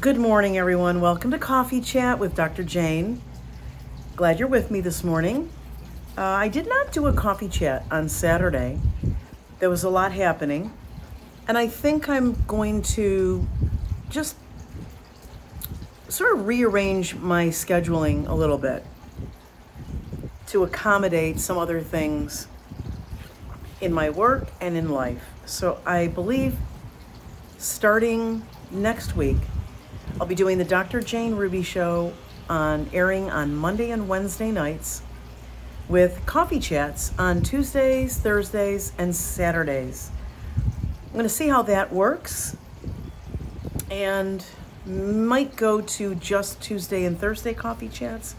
Good morning, everyone. Welcome to Coffee Chat with Dr. Jane. Glad you're with me this morning. Uh, I did not do a coffee chat on Saturday. There was a lot happening, and I think I'm going to just sort of rearrange my scheduling a little bit to accommodate some other things in my work and in life. So I believe starting next week, I'll be doing the Dr. Jane Ruby show on airing on Monday and Wednesday nights with coffee chats on Tuesdays, Thursdays, and Saturdays. I'm going to see how that works and might go to just Tuesday and Thursday coffee chats.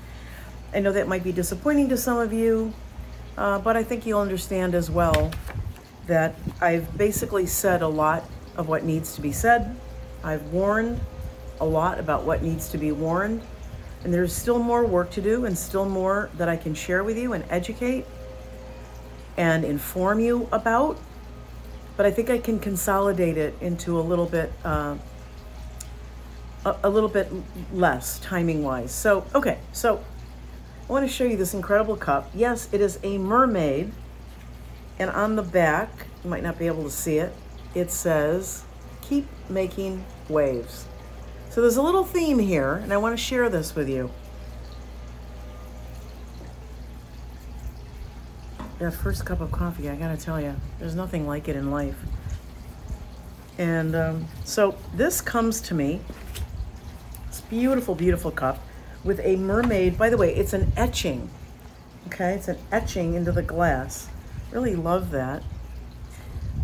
I know that might be disappointing to some of you, uh, but I think you'll understand as well that I've basically said a lot of what needs to be said. I've warned a lot about what needs to be warned, and there's still more work to do and still more that I can share with you and educate and inform you about. But I think I can consolidate it into a little bit, uh, a, a little bit less timing wise. So, okay, so I want to show you this incredible cup. Yes, it is a mermaid, and on the back, you might not be able to see it, it says, Keep making waves. So there's a little theme here, and I want to share this with you. That first cup of coffee, I gotta tell you, there's nothing like it in life. And um, so this comes to me, this beautiful, beautiful cup with a mermaid. By the way, it's an etching. Okay, it's an etching into the glass. Really love that.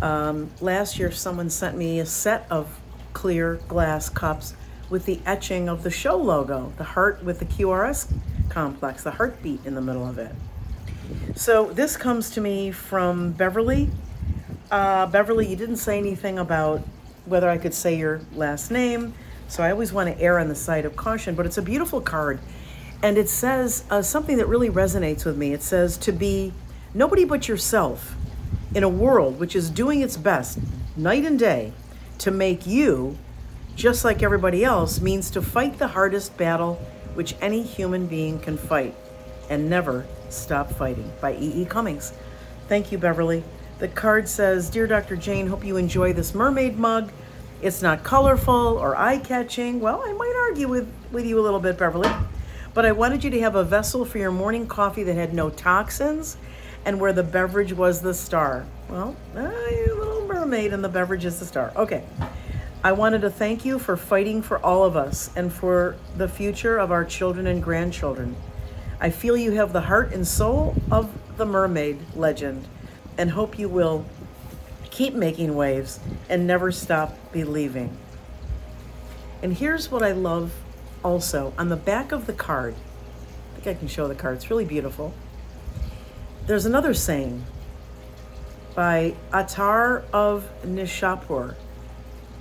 Um, last year, someone sent me a set of clear glass cups with the etching of the show logo, the heart with the QRS complex, the heartbeat in the middle of it. So this comes to me from Beverly. Uh, Beverly, you didn't say anything about whether I could say your last name, so I always want to err on the side of caution, but it's a beautiful card. And it says uh, something that really resonates with me. It says to be nobody but yourself in a world which is doing its best night and day to make you just like everybody else, means to fight the hardest battle which any human being can fight and never stop fighting by E. E. Cummings. Thank you, Beverly. The card says Dear Dr. Jane, hope you enjoy this mermaid mug. It's not colorful or eye catching. Well, I might argue with, with you a little bit, Beverly. But I wanted you to have a vessel for your morning coffee that had no toxins and where the beverage was the star. Well, eh, a little mermaid and the beverage is the star. Okay. I wanted to thank you for fighting for all of us and for the future of our children and grandchildren. I feel you have the heart and soul of the mermaid legend and hope you will keep making waves and never stop believing. And here's what I love also on the back of the card. I think I can show the card, it's really beautiful. There's another saying by Attar of Nishapur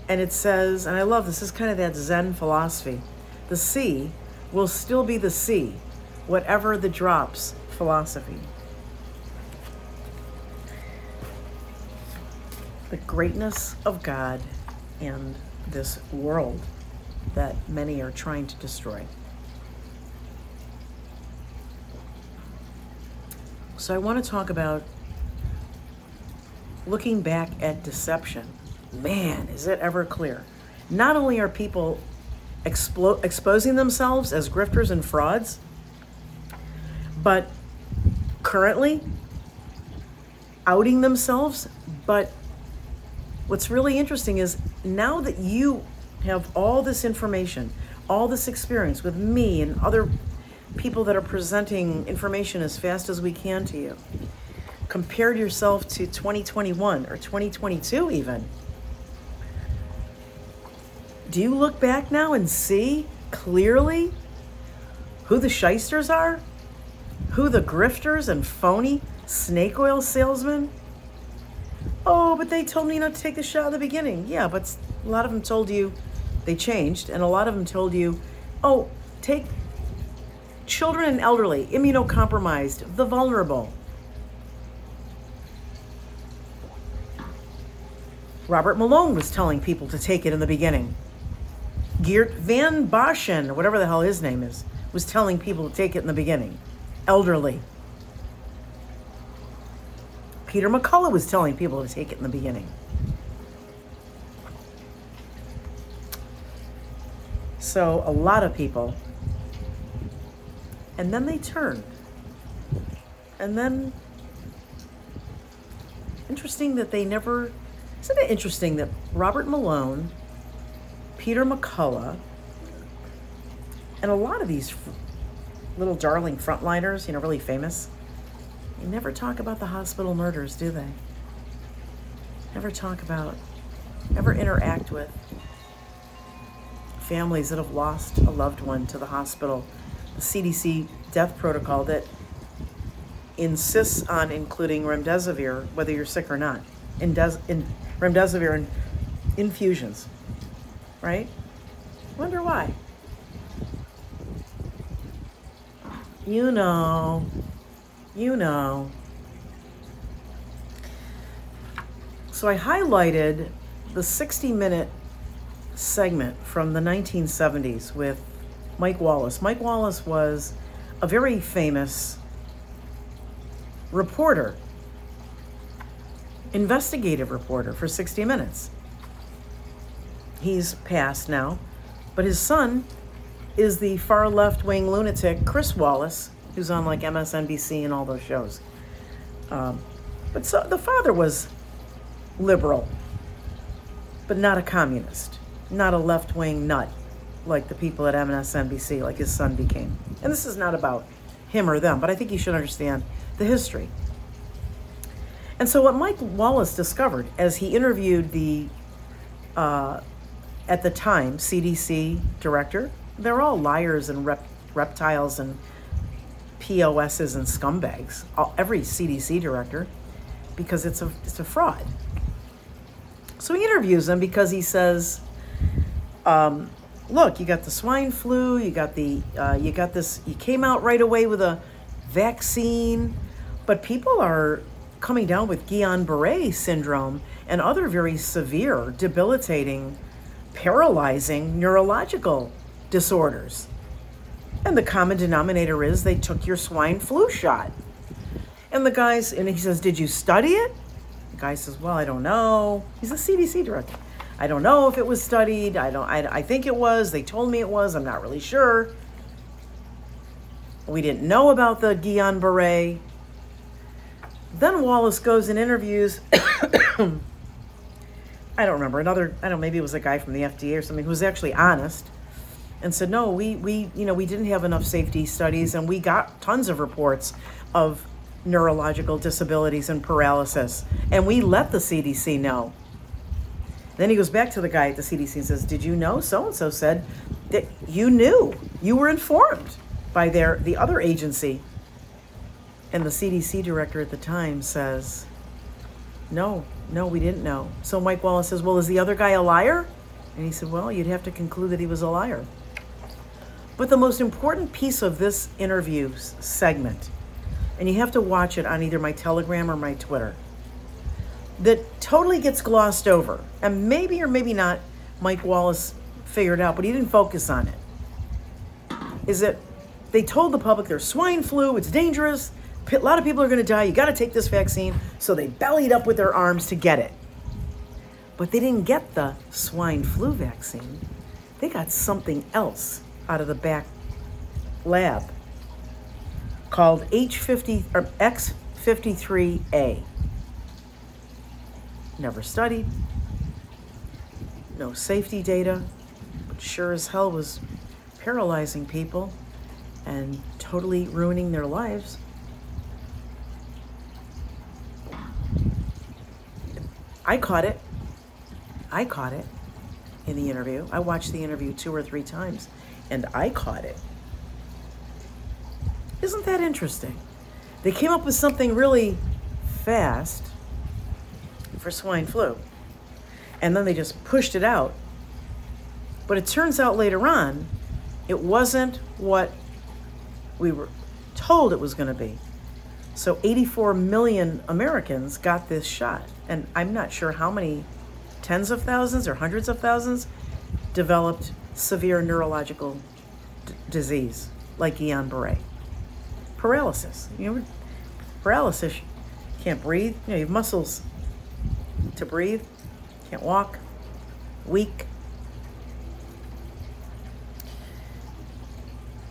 and it says, and I love this, this is kind of that Zen philosophy. The sea will still be the sea, whatever the drops philosophy. The greatness of God and this world that many are trying to destroy. So, I want to talk about looking back at deception man, is it ever clear. Not only are people explo- exposing themselves as grifters and frauds, but currently outing themselves. But what's really interesting is now that you have all this information, all this experience with me and other people that are presenting information as fast as we can to you, compared yourself to 2021 or 2022 even do you look back now and see clearly who the shysters are? Who the grifters and phony snake oil salesmen? Oh, but they told me not to take the shot in the beginning. Yeah, but a lot of them told you they changed, and a lot of them told you, oh, take children and elderly, immunocompromised, the vulnerable. Robert Malone was telling people to take it in the beginning. Geert Vanden Bossche, whatever the hell his name is, was telling people to take it in the beginning. Elderly. Peter McCullough was telling people to take it in the beginning. So a lot of people. And then they turned. And then interesting that they never isn't it interesting that Robert Malone, Peter McCullough, and a lot of these little darling frontliners, you know, really famous, they never talk about the hospital murders, do they? Never talk about, never interact with families that have lost a loved one to the hospital. The CDC death protocol that insists on including remdesivir, whether you're sick or not, in, des- in remdesivir in infusions, right? Wonder why. You know, you know. So I highlighted the 60 minute segment from the 1970s with Mike Wallace. Mike Wallace was a very famous reporter, investigative reporter for 60 Minutes. He's passed now, but his son is the far left wing lunatic Chris Wallace, who's on like MSNBC and all those shows. Um, but so the father was liberal, but not a communist, not a left wing nut like the people at MSNBC, like his son became. And this is not about him or them, but I think you should understand the history. And so, what Mike Wallace discovered as he interviewed the, uh, at the time, CDC director, they're all liars and rep- reptiles and POSs and scumbags, all, every CDC director, because it's a, it's a fraud. So he interviews them because he says, um, look, you got the swine flu, you got the, uh, you got this, you came out right away with a vaccine, but people are coming down with Guillain-Barré syndrome and other very severe, debilitating, paralyzing neurological disorders. And the common denominator is they took your swine flu shot. And the guy's, and he says, Did you study it? The guy says, Well, I don't know. He's a CDC director. I don't know if it was studied. I don't, I, I think it was. They told me it was. I'm not really sure. We didn't know about the Guillain Barre. Then Wallace goes and interviews, I don't remember, another, I don't know, maybe it was a guy from the FDA or something who was actually honest and said, no, we, we, you know, we didn't have enough safety studies and we got tons of reports of neurological disabilities and paralysis. And we let the CDC know. Then he goes back to the guy at the CDC and says, Did you know so and so said that you knew, you were informed by their the other agency? And the CDC director at the time says, No, no, we didn't know. So Mike Wallace says, Well, is the other guy a liar? And he said, Well, you'd have to conclude that he was a liar. But the most important piece of this interview segment, and you have to watch it on either my Telegram or my Twitter, that totally gets glossed over. And maybe or maybe not, Mike Wallace figured out, but he didn't focus on it. Is that they told the public there's swine flu, it's dangerous, a lot of people are going to die, you got to take this vaccine. So they bellied up with their arms to get it. But they didn't get the swine flu vaccine, they got something else out of the back lab called H50 or X53A never studied, no safety data, but sure as hell was paralyzing people and totally ruining their lives. I caught it. I caught it in the interview. I watched the interview two or three times and I caught it. Isn't that interesting? They came up with something really fast for swine flu. And then they just pushed it out. But it turns out later on, it wasn't what we were told it was going to be. So 84 million Americans got this shot. And I'm not sure how many tens of thousands or hundreds of thousands developed severe neurological d- disease like Guillain Barre. Paralysis. You know, paralysis, You can't breathe. You know, you have muscles to breathe, can't walk, weak.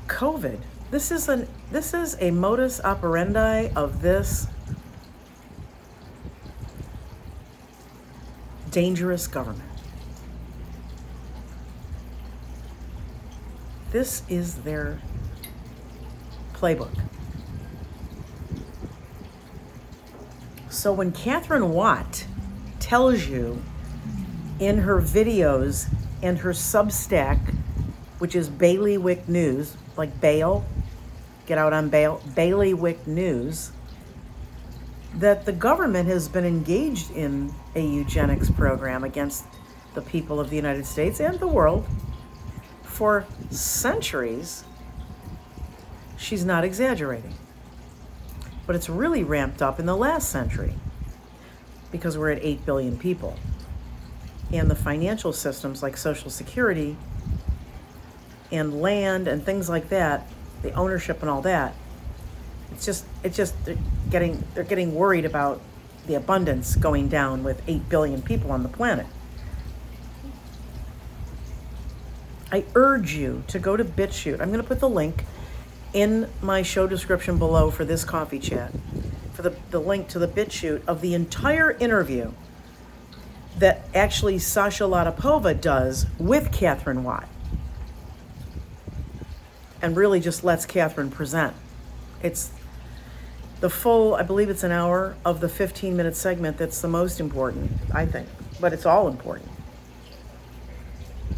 COVID. This is an this is a modus operandi of this dangerous government. This is their playbook. So when Katherine Watt tells you in her videos and her Substack, which is Bailiwick News, like bail, get out on bail, Bailiwick News, that the government has been engaged in a eugenics program against the people of the United States and the world for centuries, she's not exaggerating. But it's really ramped up in the last century because we're at 8 billion people. And the financial systems like Social Security and land and things like that, the ownership and all that, it's just it's just they're getting they're getting worried about the abundance going down with 8 billion people on the planet. I urge you to go to BitChute. I'm going to put the link in my show description below for this coffee chat, for the, the link to the BitChute of the entire interview that actually Sasha Latypova does with Katherine Watt. And really just lets Katherine present. It's the full, I believe it's an hour of the 15 minute segment that's the most important, I think, but it's all important.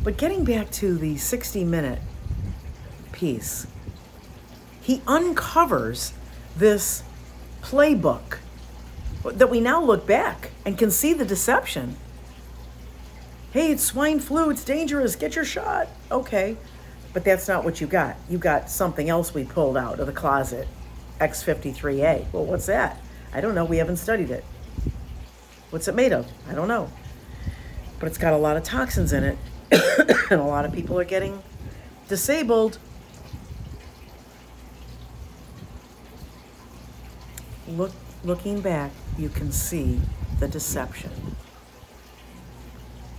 But getting back to the 60 minute piece, he uncovers this playbook that we now look back and can see the deception. Hey, it's swine flu, it's dangerous, get your shot. Okay, but that's not what you got. You got something else we pulled out of the closet X53A. Well, what's that? I don't know, we haven't studied it. What's it made of? I don't know. But it's got a lot of toxins in it and a lot of people are getting disabled. Look, looking back, you can see the deception.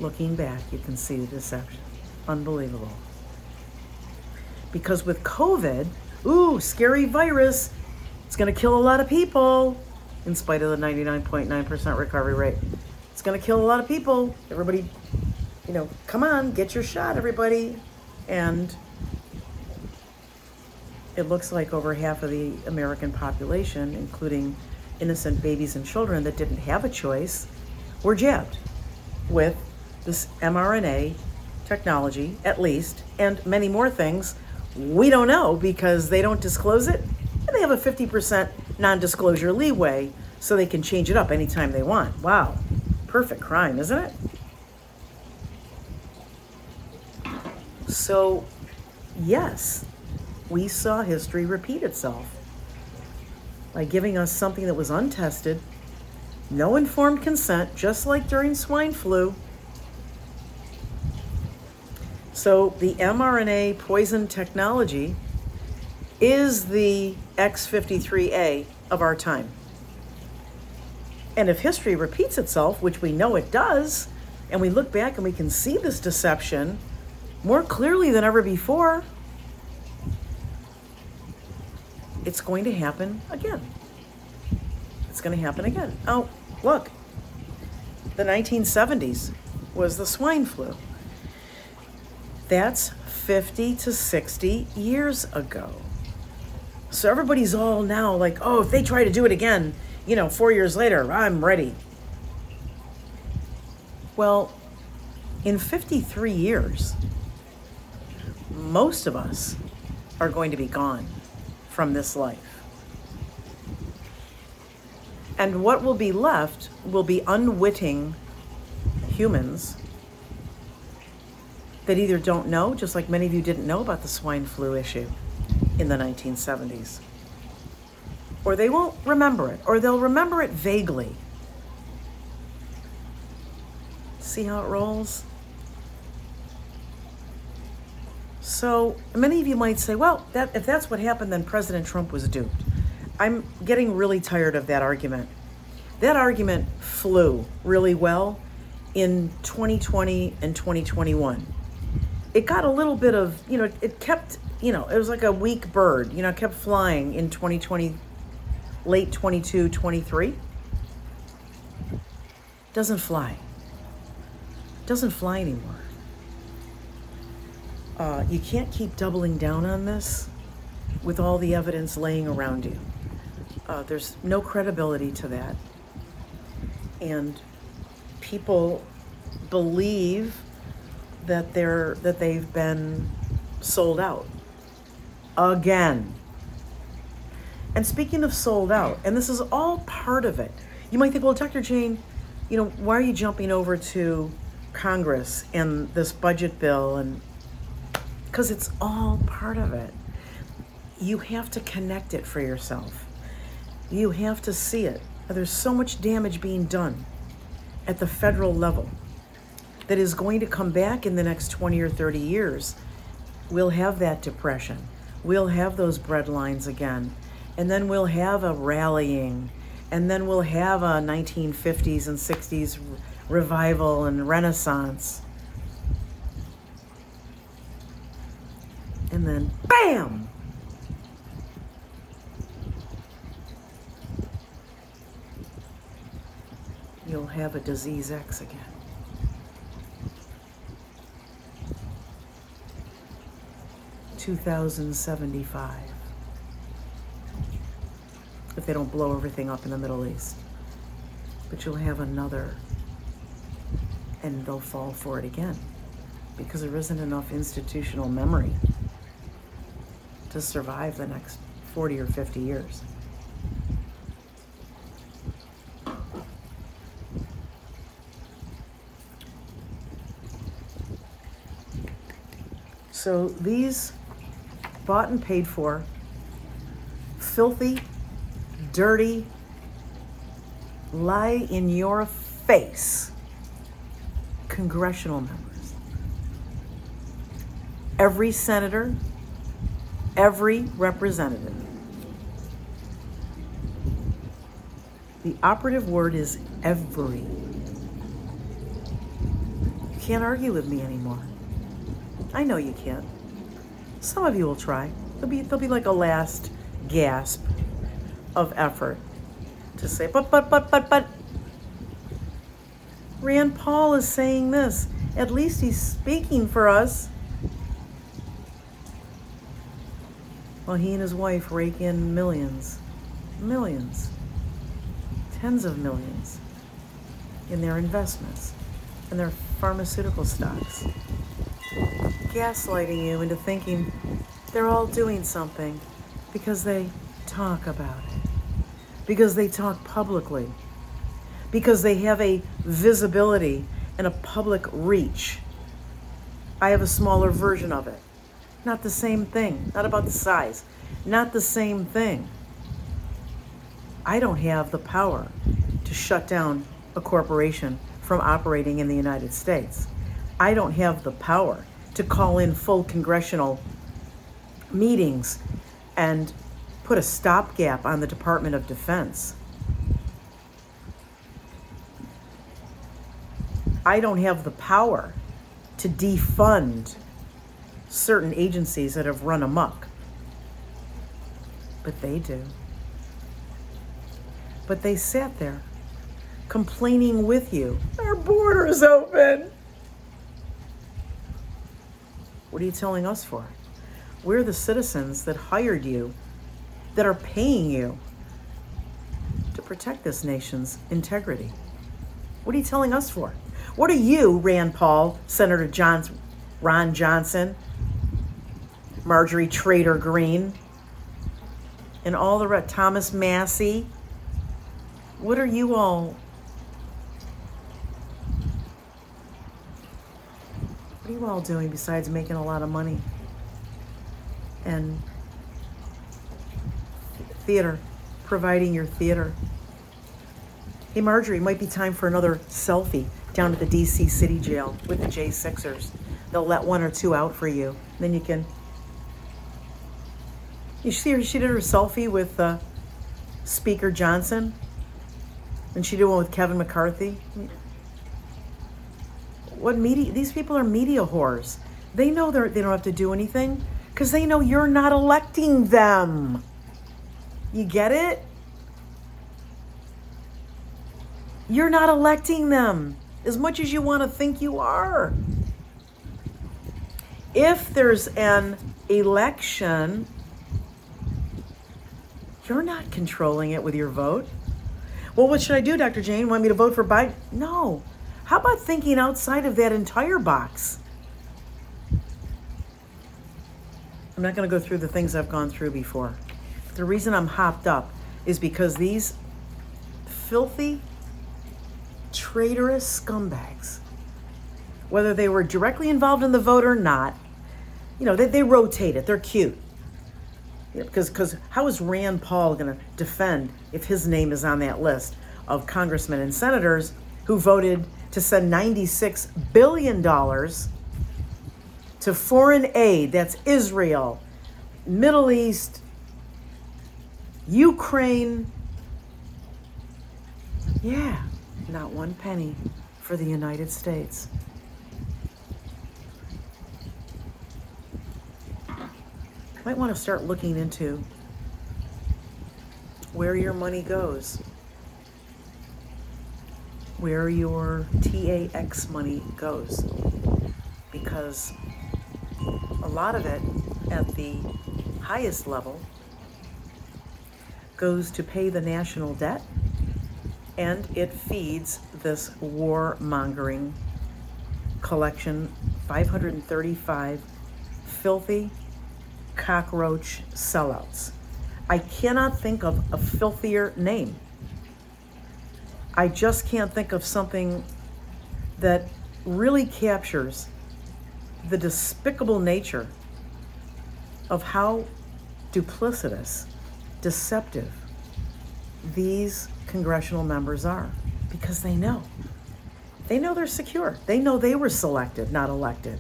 Looking back, you can see the deception. Unbelievable. Because with COVID, ooh, scary virus, it's going to kill a lot of people in spite of the 99.9% recovery rate. It's going to kill a lot of people. Everybody you know, come on, get your shot, everybody. And it looks like over half of the American population, including innocent babies and children that didn't have a choice, were jabbed with this mRNA technology, at least, and many more things we don't know because they don't disclose it. And they have a 50% non disclosure leeway so they can change it up anytime they want. Wow. Perfect crime, isn't it? So, yes, we saw history repeat itself by giving us something that was untested, no informed consent, just like during swine flu. So, the mRNA poison technology is the X53A of our time. And if history repeats itself, which we know it does, and we look back and we can see this deception more clearly than ever before, it's going to happen again. It's going to happen again. Oh, look. The 1970s was the swine flu. That's 50 to 60 years ago. So everybody's all now like, oh, if they try to do it again, you know, four years later, I'm ready. Well, in 53 years, most of us are going to be gone from this life. And what will be left will be unwitting humans that either don't know, just like many of you didn't know about the swine flu issue in the 1970s, or they won't remember it, or they'll remember it vaguely. See how it rolls? So many of you might say, well, that, if that's what happened, then President Trump was duped. I'm getting really tired of that argument. That argument flew really well in 2020 and 2021. It got a little bit of, you know, it kept, you know, it was like a weak bird, you know, kept flying in 2020, late 22, 23. Doesn't fly. Doesn't fly anymore. Uh, you can't keep doubling down on this with all the evidence laying around you. Uh, there's no credibility to that. And people believe that they're that they've been sold out again. And speaking of sold out, and this is all part of it. You might think, well, Dr. Jane, you know, why are you jumping over to Congress and this budget bill and because it's all part of it. You have to connect it for yourself. You have to see it. There's so much damage being done at the federal level that is going to come back in the next 20 or 30 years. We'll have that depression. We'll have those bread lines again. And then we'll have a rallying. And then we'll have a 1950s and 60s revival and renaissance. And then, bam! You'll have a disease X again. Two thousand seventy five. If they don't blow everything up in the Middle East. But you'll have another and they'll fall for it again because there isn't enough institutional memory to survive the next 40 or 50 years. So these bought and paid for, filthy, dirty, lie in your face congressional members. Every senator, every representative. The operative word is every. You can't argue with me anymore. I know you can't. Some of you will try. There'll be, there'll be like a last gasp of effort to say, but, but, but, but, but. Rand Paul is saying this. At least he's speaking for us. Well, he and his wife rake in millions, millions, tens of millions in their investments and their pharmaceutical stocks, gaslighting you into thinking they're all doing something because they talk about it, because they talk publicly, because they have a visibility and a public reach. I have a smaller version of it. Not the same thing, not about the size, not the same thing. I don't have the power to shut down a corporation from operating in the United States. I don't have the power to call in full congressional meetings and put a stopgap on the Department of Defense. I don't have the power to defund certain agencies that have run amok. But they do. But they sat there complaining with you. Our border is open. What are you telling us for? We're the citizens that hired you, that are paying you to protect this nation's integrity. What are you telling us for? What are you, Rand Paul, Senator John, Ron Johnson, Marjorie Trader Greene, and all the rest, Thomas Massie. What are you all? What are you all doing besides making a lot of money? And theater, providing your theater. Hey, Marjorie, might be time for another selfie down at the DC City Jail with the J6ers they'll let one or two out for you. Then you can. You see her, she did her selfie with uh, Speaker Johnson, and she did one with Kevin McCarthy. What media? These people are media whores. They know they they don't have to do anything because they know you're not electing them. You get it? You're not electing them as much as you want to think you are. If there's an election, you're not controlling it with your vote. Well, what should I do, Dr. Jane? Want me to vote for Biden? No. How about thinking outside of that entire box? I'm not going to go through the things I've gone through before. The reason I'm hopped up is because these filthy, traitorous scumbags, whether they were directly involved in the vote or not, you know, they, they rotate it. They're cute. Yeah, because because how is Rand Paul going to defend if his name is on that list of congressmen and senators who voted to send 96 billion dollars to foreign aid? That's Israel, Middle East, Ukraine. Yeah, not one penny for the United States. Might want to start looking into where your money goes, where your TAX money goes, because a lot of it at the highest level goes to pay the national debt and it feeds this warmongering collection 535 filthy cockroach sellouts. I cannot think of a filthier name. I just can't think of something that really captures the despicable nature of how duplicitous, deceptive these congressional members are because they know. They know they're secure. They know they were selected, not elected.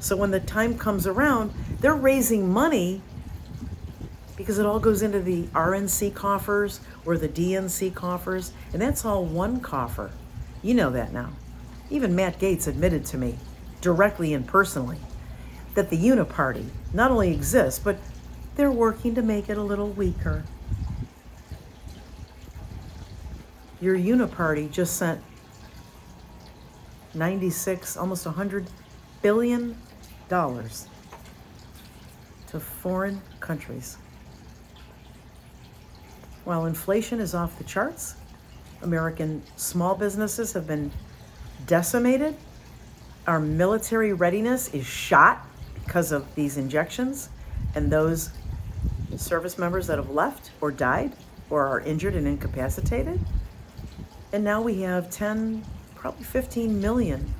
So when the time comes around, they're raising money because it all goes into the RNC coffers or the DNC coffers, and that's all one coffer. You know that now. Even Matt Gaetz admitted to me directly and personally that the Uniparty not only exists, but they're working to make it a little weaker. Your Uniparty just sent 96, almost 100 billion dollars to foreign countries. While inflation is off the charts, American small businesses have been decimated. Our military readiness is shot because of these injections, and those service members that have left or died or are injured and incapacitated. And now we have 10, probably 15 million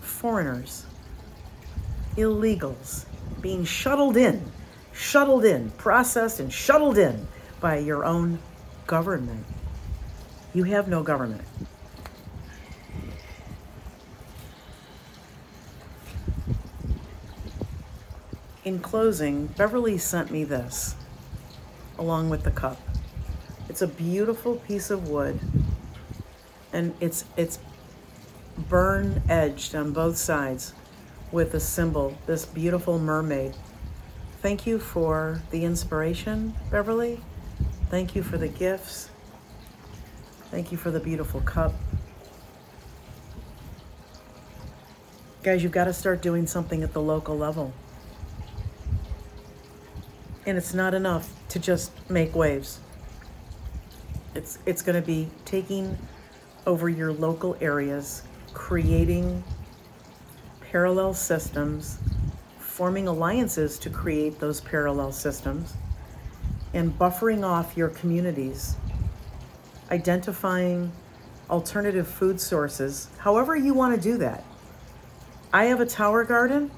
foreigners, illegals, being shuttled in, shuttled in, processed and shuttled in by your own government. You have no government. In closing, Beverly sent me this along with the cup. It's a beautiful piece of wood and it's it's burn edged on both sides with a symbol, this beautiful mermaid. Thank you for the inspiration, Beverly. Thank you for the gifts. Thank you for the beautiful cup. Guys, you've got to start doing something at the local level. And it's not enough to just make waves. It's, it's going to be taking over your local areas, creating parallel systems, forming alliances to create those parallel systems, and buffering off your communities, identifying alternative food sources, however you want to do that. I have a tower garden.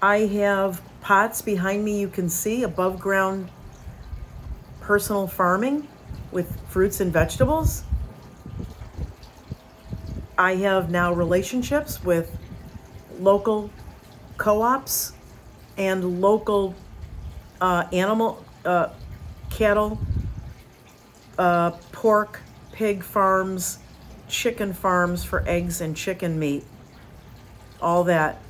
I have pots behind me you can see above ground personal farming with fruits and vegetables. I have now relationships with local co-ops and local uh, animal uh, cattle, uh, pork, pig farms, chicken farms for eggs and chicken meat. All that.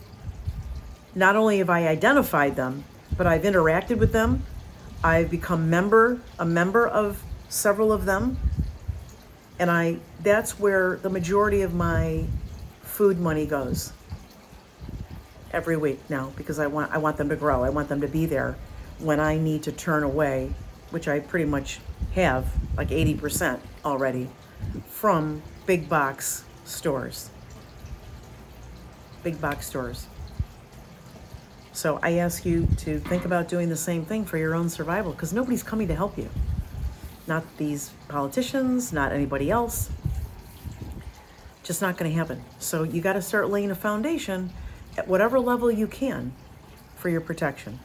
Not only have I identified them, but I've interacted with them. I've become member a member of several of them. And I that's where the majority of my food money goes every week now because I want I want them to grow. I want them to be there when I need to turn away, which I pretty much have like 80% already from big box stores. Big box stores. So I ask you to think about doing the same thing for your own survival because nobody's coming to help you. Not these politicians, not anybody else. Just not going to happen. So you got to start laying a foundation at whatever level you can for your protection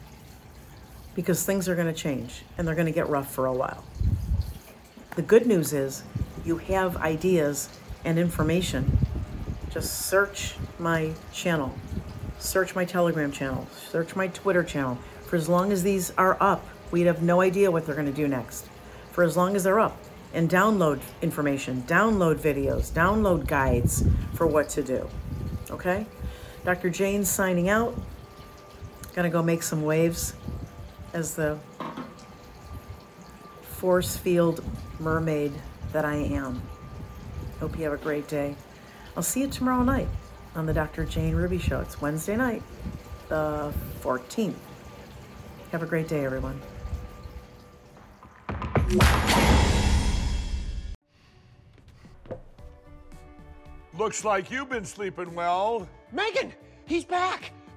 because things are going to change and they're going to get rough for a while. The good news is you have ideas and information. Just search my channel, search my Telegram channel, search my Twitter channel. For as long as these are up, we'd have no idea what they're going to do next. For as long as they're up, and download information, download videos, download guides for what to do. Okay? Dr. Jane's signing out. Gonna go make some waves as the force field mermaid that I am. Hope you have a great day. I'll see you tomorrow night on the Dr. Jane Ruby Show. It's Wednesday night, the 14th. Have a great day, everyone. Looks like you've been sleeping well, Megan, he's back.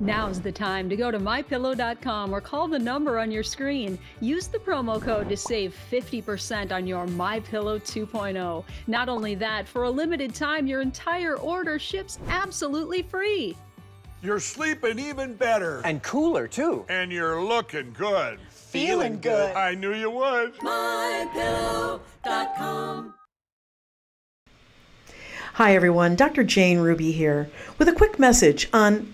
Now's the time to go to mypillow.com or call the number on your screen. Use the promo code to save 50% on your MyPillow 2.0. Not only that, for a limited time, your entire order ships absolutely free. You're sleeping even better. And cooler, too. And you're looking good. Feeling good. I knew you would. MyPillow.com. Hi, everyone. Dr. Jane Ruby here with a quick message on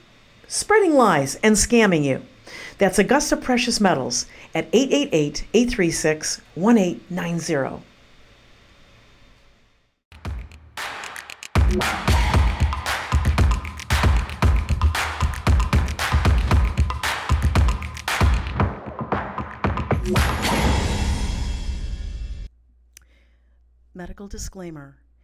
spreading lies and scamming you. That's Augusta Precious Metals at 888 836 1890. Medical disclaimer